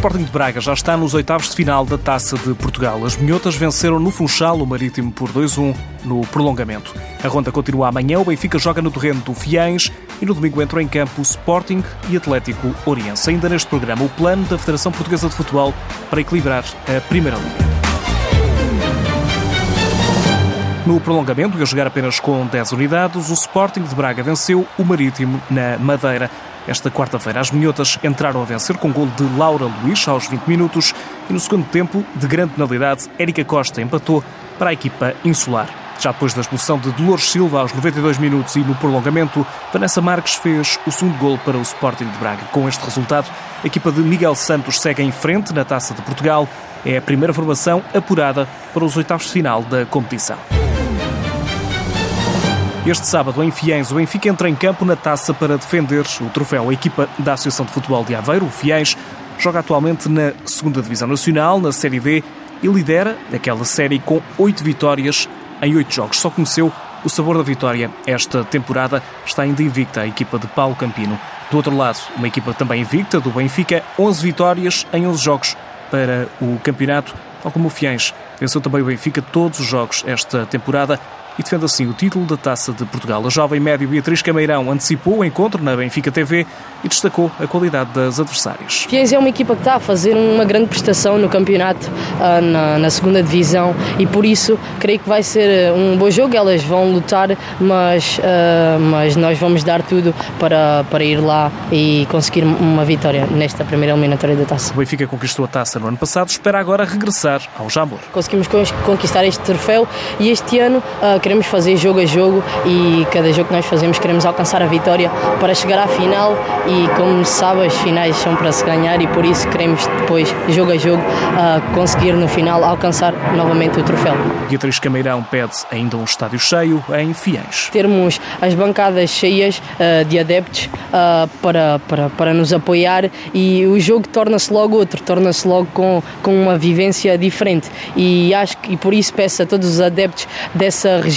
Sporting de Braga já está nos oitavos de final da Taça de Portugal. As minhotas venceram no Funchal o Marítimo por 2-1 no prolongamento. A ronda continua amanhã, o Benfica joga no terreno do Fiães e no domingo entram em campo Sporting e Atlético Oriense. Ainda neste programa, o plano da Federação Portuguesa de Futebol para equilibrar a Primeira Liga. No prolongamento, a jogar apenas com 10 unidades, o Sporting de Braga venceu o Marítimo na Madeira. Esta quarta-feira, as minhotas entraram a vencer com gol de Laura Luís aos 20 minutos e no segundo tempo, de grande penalidade, Érica Costa empatou para a equipa insular. Já depois da expulsão de Dolores Silva aos 92 minutos e no prolongamento, Vanessa Marques fez o segundo gol para o Sporting de Braga. Com este resultado, a equipa de Miguel Santos segue em frente na Taça de Portugal. É a primeira formação apurada para os oitavos de final da competição. Este sábado, em Fiães, o Benfica entra em campo na taça para defender o troféu. A equipa da Associação de Futebol de Aveiro, o Fiães, joga atualmente na 2 Divisão Nacional, na Série D, e lidera aquela série com oito vitórias em oito jogos. Só conheceu o sabor da vitória esta temporada. Está ainda invicta a equipa de Paulo Campino. Do outro lado, uma equipa também invicta do Benfica, 11 vitórias em 11 jogos para o campeonato, tal como o Fiães. Venceu também o Benfica todos os jogos esta temporada e defende assim o título da Taça de Portugal. A jovem médio Beatriz Cameirão antecipou o encontro na Benfica TV e destacou a qualidade das adversárias. Fies é uma equipa que está a fazer uma grande prestação no campeonato uh, na, na, segunda divisão e por isso creio que vai ser um bom jogo. Elas vão lutar, mas, uh, mas nós vamos dar tudo para, para ir lá e conseguir uma vitória nesta primeira eliminatória da Taça. O Benfica conquistou a Taça no ano passado, espera agora regressar ao Jamor. Conseguimos conquistar este troféu e este ano uh, queremos fazer jogo a jogo e cada jogo que nós fazemos queremos alcançar a vitória para chegar à final e como sabe as finais são para se ganhar e por isso queremos depois jogo a jogo uh, conseguir no final alcançar novamente o troféu. Beatriz Cameirão pede ainda um estádio cheio em Fiéis. Termos as bancadas cheias uh, de adeptos uh, para, para, para nos apoiar e o jogo torna-se logo outro, torna-se logo com, com uma vivência diferente e acho que e por isso peço a todos os adeptos dessa região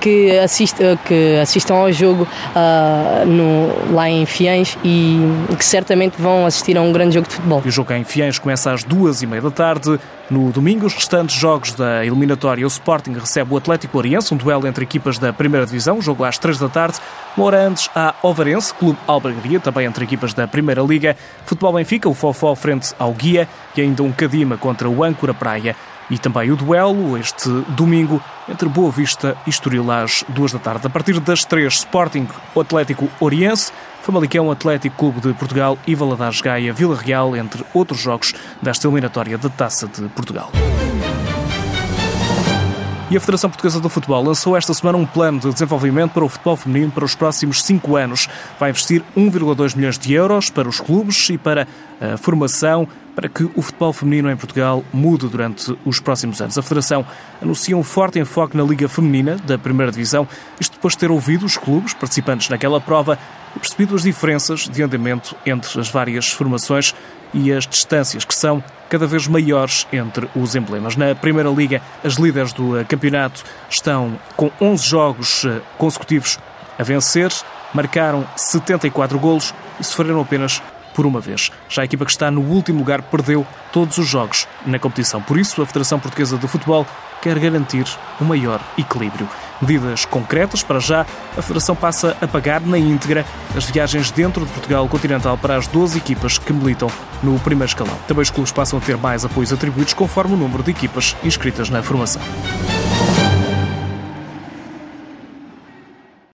que, assist, que assistam ao jogo uh, no, lá em Fiães e que certamente vão assistir a um grande jogo de futebol. E o jogo em Fiães começa às duas e meia da tarde. No domingo, os restantes jogos da eliminatória, o Sporting recebe o Atlético Oriense, um duelo entre equipas da primeira divisão, jogo às três da tarde. Uma hora antes, a Ovarense, Clube Albergaria, também entre equipas da primeira liga. Futebol Benfica, o Fofó frente ao Guia e ainda um Cadima contra o Âncora Praia e também o duelo este domingo entre Boa Vista e Estoril às duas da tarde. A partir das três, Sporting, o Atlético Oriense, Famalicão, Atlético Clube de Portugal e Valadares Gaia, Vila Real, entre outros jogos desta eliminatória da Taça de Portugal. E a Federação Portuguesa do Futebol lançou esta semana um plano de desenvolvimento para o futebol feminino para os próximos cinco anos. Vai investir 1,2 milhões de euros para os clubes e para a formação para que o futebol feminino em Portugal mude durante os próximos anos. A Federação anuncia um forte enfoque na Liga Feminina da Primeira Divisão, isto depois de ter ouvido os clubes participantes naquela prova e percebido as diferenças de andamento entre as várias formações e as distâncias que são cada vez maiores entre os emblemas. Na Primeira Liga, as líderes do campeonato estão com 11 jogos eh, consecutivos a vencer, marcaram 74 golos e sofreram apenas por uma vez. Já a equipa que está no último lugar perdeu todos os jogos na competição. Por isso, a Federação Portuguesa de Futebol quer garantir um maior equilíbrio. Medidas concretas, para já, a Federação passa a pagar na íntegra as viagens dentro de Portugal continental para as 12 equipas que militam no primeiro escalão. Também os clubes passam a ter mais apoios atribuídos conforme o número de equipas inscritas na formação.